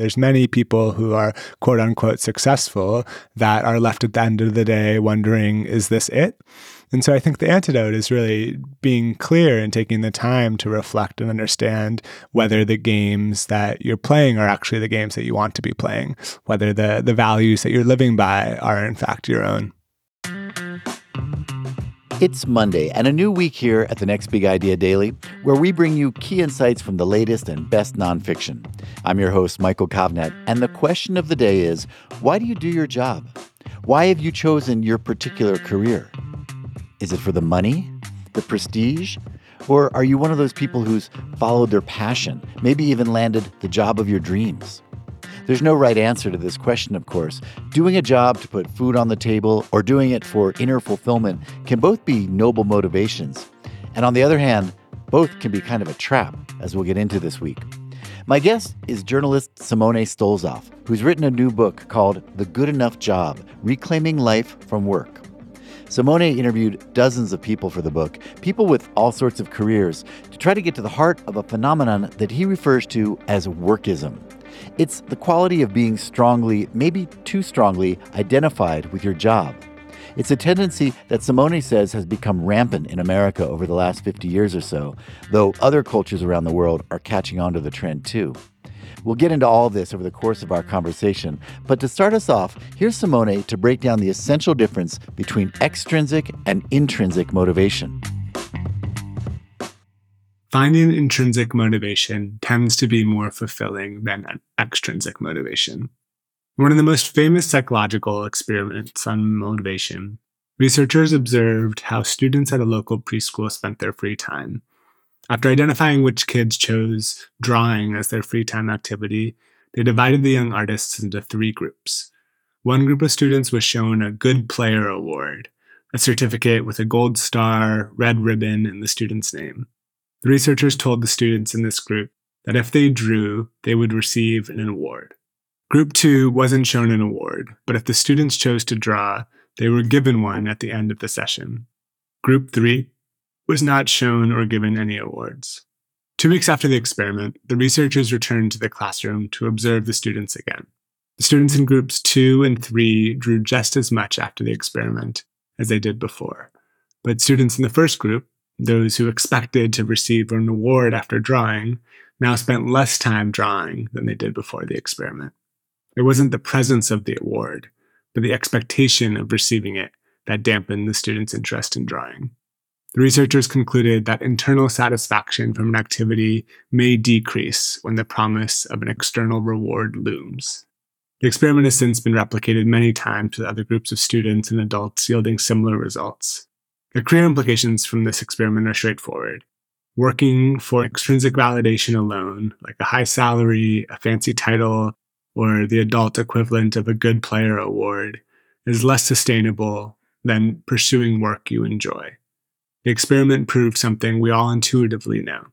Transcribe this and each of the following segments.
There's many people who are quote unquote successful that are left at the end of the day wondering, is this it? And so I think the antidote is really being clear and taking the time to reflect and understand whether the games that you're playing are actually the games that you want to be playing, whether the, the values that you're living by are in fact your own. It's Monday and a new week here at the Next Big Idea Daily, where we bring you key insights from the latest and best nonfiction. I'm your host, Michael Kovnat, and the question of the day is why do you do your job? Why have you chosen your particular career? Is it for the money, the prestige, or are you one of those people who's followed their passion, maybe even landed the job of your dreams? There's no right answer to this question, of course. Doing a job to put food on the table or doing it for inner fulfillment can both be noble motivations. And on the other hand, both can be kind of a trap, as we'll get into this week. My guest is journalist Simone Stolzoff, who's written a new book called The Good Enough Job Reclaiming Life from Work. Simone interviewed dozens of people for the book, people with all sorts of careers, to try to get to the heart of a phenomenon that he refers to as workism. It's the quality of being strongly, maybe too strongly, identified with your job. It's a tendency that Simone says has become rampant in America over the last 50 years or so, though other cultures around the world are catching on to the trend too. We'll get into all this over the course of our conversation, but to start us off, here's Simone to break down the essential difference between extrinsic and intrinsic motivation. Finding intrinsic motivation tends to be more fulfilling than extrinsic motivation. One of the most famous psychological experiments on motivation, researchers observed how students at a local preschool spent their free time. After identifying which kids chose drawing as their free time activity, they divided the young artists into three groups. One group of students was shown a Good Player Award, a certificate with a gold star, red ribbon, and the student's name. The researchers told the students in this group that if they drew, they would receive an award. Group 2 wasn't shown an award, but if the students chose to draw, they were given one at the end of the session. Group 3 was not shown or given any awards. Two weeks after the experiment, the researchers returned to the classroom to observe the students again. The students in groups two and three drew just as much after the experiment as they did before. But students in the first group, those who expected to receive an award after drawing, now spent less time drawing than they did before the experiment. It wasn't the presence of the award, but the expectation of receiving it that dampened the students' interest in drawing. The researchers concluded that internal satisfaction from an activity may decrease when the promise of an external reward looms. The experiment has since been replicated many times with other groups of students and adults, yielding similar results. The career implications from this experiment are straightforward. Working for extrinsic validation alone, like a high salary, a fancy title, or the adult equivalent of a good player award, is less sustainable than pursuing work you enjoy. The experiment proved something we all intuitively know.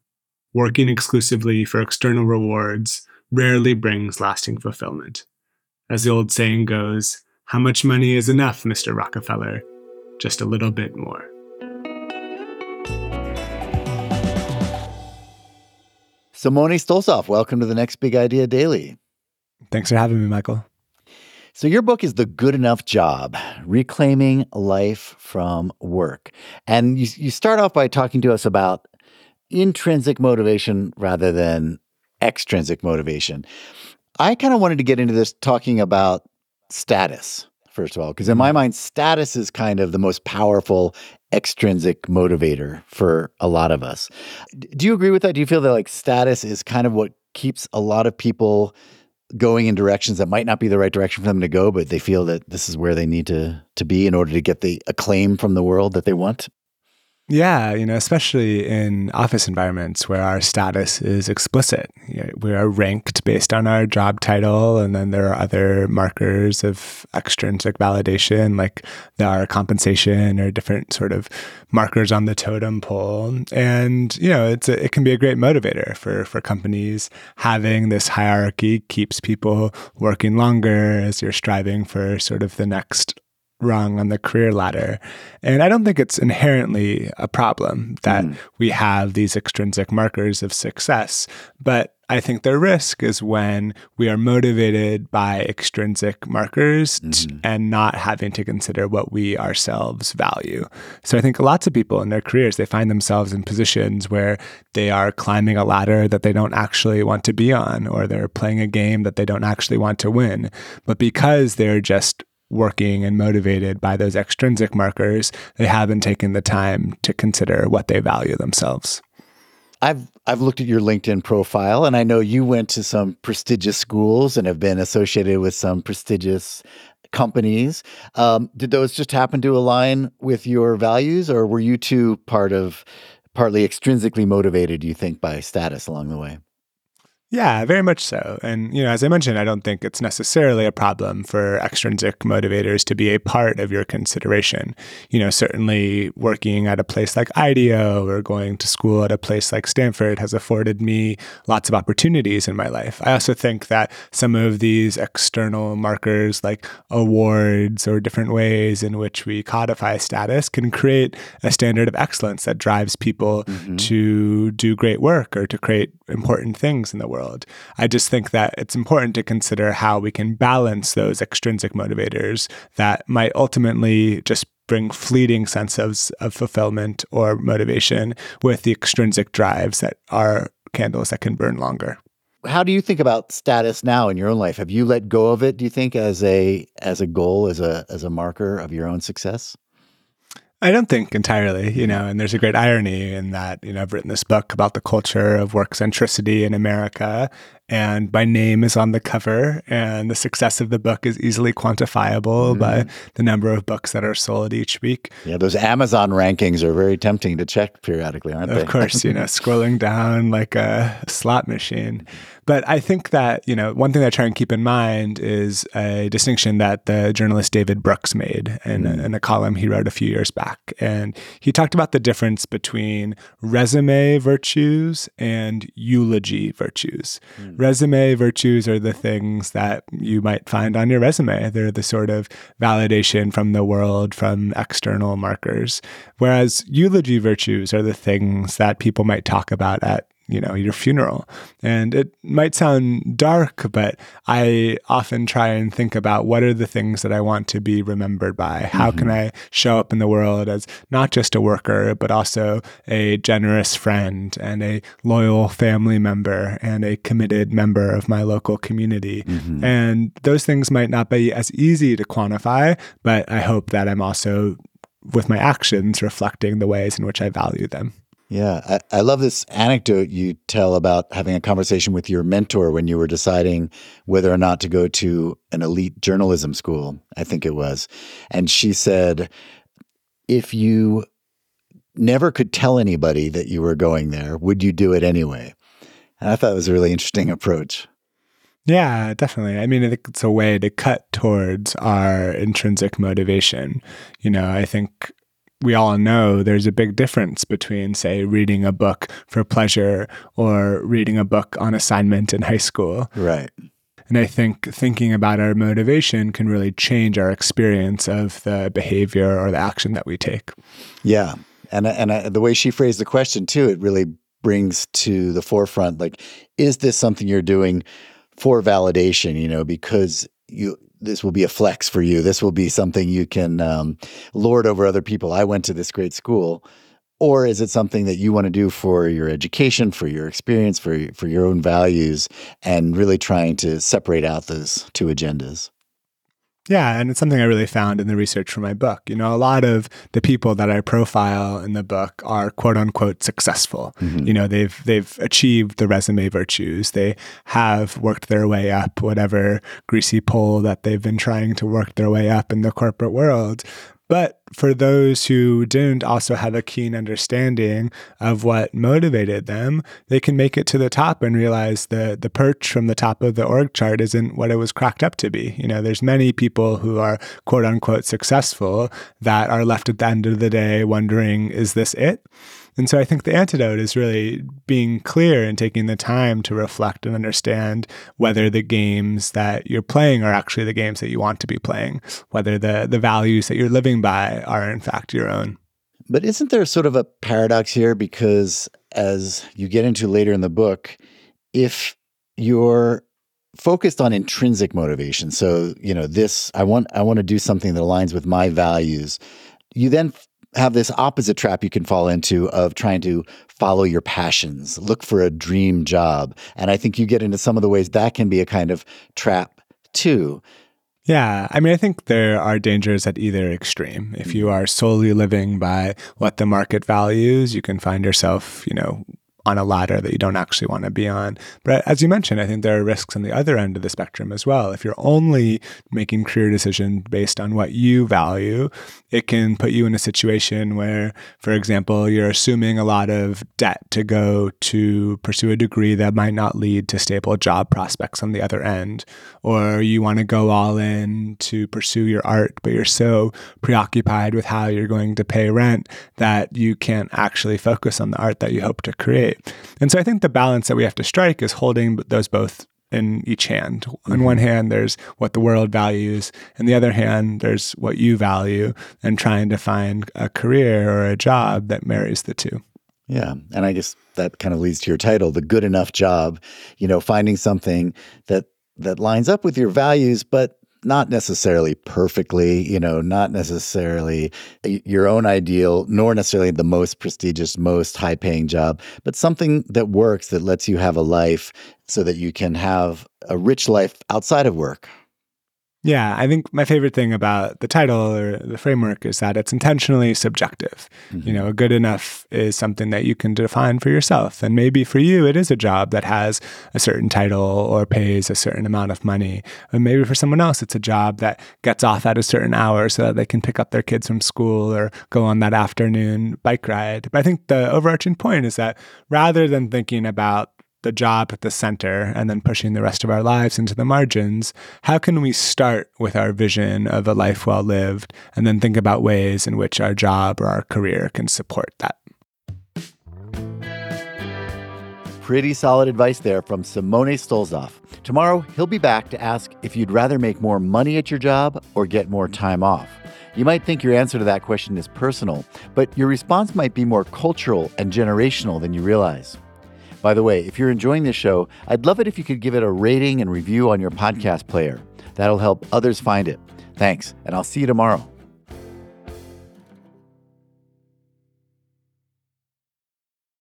Working exclusively for external rewards rarely brings lasting fulfillment. As the old saying goes, how much money is enough, Mr. Rockefeller? Just a little bit more. Simone Stolzoff, welcome to the Next Big Idea Daily. Thanks for having me, Michael. So, your book is The Good Enough Job Reclaiming Life from Work. And you, you start off by talking to us about intrinsic motivation rather than extrinsic motivation. I kind of wanted to get into this talking about status, first of all, because in my mind, status is kind of the most powerful extrinsic motivator for a lot of us. Do you agree with that? Do you feel that like status is kind of what keeps a lot of people going in directions that might not be the right direction for them to go, but they feel that this is where they need to to be in order to get the acclaim from the world that they want? Yeah, you know, especially in office environments where our status is explicit. We are ranked based on our job title, and then there are other markers of extrinsic validation, like our compensation or different sort of markers on the totem pole. And you know, it's a, it can be a great motivator for for companies. Having this hierarchy keeps people working longer as you're striving for sort of the next rung on the career ladder. And I don't think it's inherently a problem that mm. we have these extrinsic markers of success, but I think the risk is when we are motivated by extrinsic markers mm-hmm. and not having to consider what we ourselves value. So I think lots of people in their careers they find themselves in positions where they are climbing a ladder that they don't actually want to be on or they're playing a game that they don't actually want to win. But because they're just working and motivated by those extrinsic markers, they haven't taken the time to consider what they value themselves. I've I've looked at your LinkedIn profile and I know you went to some prestigious schools and have been associated with some prestigious companies. Um, did those just happen to align with your values or were you two part of partly extrinsically motivated, you think, by status along the way? Yeah, very much so. And, you know, as I mentioned, I don't think it's necessarily a problem for extrinsic motivators to be a part of your consideration. You know, certainly working at a place like IDEO or going to school at a place like Stanford has afforded me lots of opportunities in my life. I also think that some of these external markers like awards or different ways in which we codify status can create a standard of excellence that drives people mm-hmm. to do great work or to create important things in the world world. I just think that it's important to consider how we can balance those extrinsic motivators that might ultimately just bring fleeting sense of, of fulfillment or motivation with the extrinsic drives that are candles that can burn longer. How do you think about status now in your own life? Have you let go of it do you think as a as a goal as a as a marker of your own success I don't think entirely, you know, and there's a great irony in that, you know, I've written this book about the culture of work centricity in America and my name is on the cover and the success of the book is easily quantifiable mm-hmm. by the number of books that are sold each week yeah those amazon rankings are very tempting to check periodically aren't of they of course you know scrolling down like a slot machine but I think that, you know, one thing I try and keep in mind is a distinction that the journalist David Brooks made in, mm. a, in a column he wrote a few years back. And he talked about the difference between resume virtues and eulogy virtues. Mm. Resume virtues are the things that you might find on your resume. They're the sort of validation from the world, from external markers. Whereas eulogy virtues are the things that people might talk about at you know your funeral and it might sound dark but i often try and think about what are the things that i want to be remembered by how mm-hmm. can i show up in the world as not just a worker but also a generous friend and a loyal family member and a committed member of my local community mm-hmm. and those things might not be as easy to quantify but i hope that i'm also with my actions reflecting the ways in which i value them yeah, I, I, love this anecdote you tell about having a conversation with your mentor when you were deciding whether or not to go to an elite journalism school, I think it was. And she said, if you never could tell anybody that you were going there, would you do it anyway? And I thought it was a really interesting approach. Yeah, definitely. I mean, it's a way to cut towards our intrinsic motivation. You know, I think we all know there's a big difference between, say, reading a book for pleasure or reading a book on assignment in high school. Right. And I think thinking about our motivation can really change our experience of the behavior or the action that we take. Yeah. And, and uh, the way she phrased the question, too, it really brings to the forefront like, is this something you're doing for validation, you know, because you this will be a flex for you. This will be something you can um, lord over other people. I went to this great school. Or is it something that you want to do for your education, for your experience, for for your own values, and really trying to separate out those two agendas? Yeah, and it's something I really found in the research for my book. You know, a lot of the people that I profile in the book are quote unquote successful. Mm-hmm. You know, they've they've achieved the resume virtues. They have worked their way up whatever greasy pole that they've been trying to work their way up in the corporate world. But for those who didn't also have a keen understanding of what motivated them, they can make it to the top and realize the the perch from the top of the org chart isn't what it was cracked up to be. You know, there's many people who are quote unquote successful that are left at the end of the day wondering, is this it? And so I think the antidote is really being clear and taking the time to reflect and understand whether the games that you're playing are actually the games that you want to be playing, whether the, the values that you're living by are in fact your own. But isn't there sort of a paradox here? Because as you get into later in the book, if you're focused on intrinsic motivation, so you know this, I want I want to do something that aligns with my values. You then have this opposite trap you can fall into of trying to follow your passions, look for a dream job. And I think you get into some of the ways that can be a kind of trap too. Yeah, I mean, I think there are dangers at either extreme. If you mm-hmm. are solely living by what the market values, you can find yourself, you know, on a ladder that you don't actually want to be on. But as you mentioned, I think there are risks on the other end of the spectrum as well. If you're only making career decisions based on what you value, it can put you in a situation where, for example, you're assuming a lot of debt to go to pursue a degree that might not lead to stable job prospects on the other end. Or you want to go all in to pursue your art, but you're so preoccupied with how you're going to pay rent that you can't actually focus on the art that you hope to create. And so I think the balance that we have to strike is holding those both in each hand. On mm-hmm. one hand, there's what the world values, and the other hand, there's what you value, and trying to find a career or a job that marries the two. Yeah. And I guess that kind of leads to your title, the good enough job, you know, finding something that that lines up with your values, but not necessarily perfectly, you know, not necessarily eh, your own ideal, nor necessarily the most prestigious, most high paying job, but something that works that lets you have a life so that you can have a rich life outside of work. Yeah, I think my favorite thing about the title or the framework is that it's intentionally subjective. Mm-hmm. You know, good enough is something that you can define for yourself. And maybe for you, it is a job that has a certain title or pays a certain amount of money. And maybe for someone else, it's a job that gets off at a certain hour so that they can pick up their kids from school or go on that afternoon bike ride. But I think the overarching point is that rather than thinking about the job at the center and then pushing the rest of our lives into the margins, how can we start with our vision of a life well lived and then think about ways in which our job or our career can support that? Pretty solid advice there from Simone Stolzoff. Tomorrow, he'll be back to ask if you'd rather make more money at your job or get more time off. You might think your answer to that question is personal, but your response might be more cultural and generational than you realize. By the way, if you're enjoying this show, I'd love it if you could give it a rating and review on your podcast player. That'll help others find it. Thanks, and I'll see you tomorrow.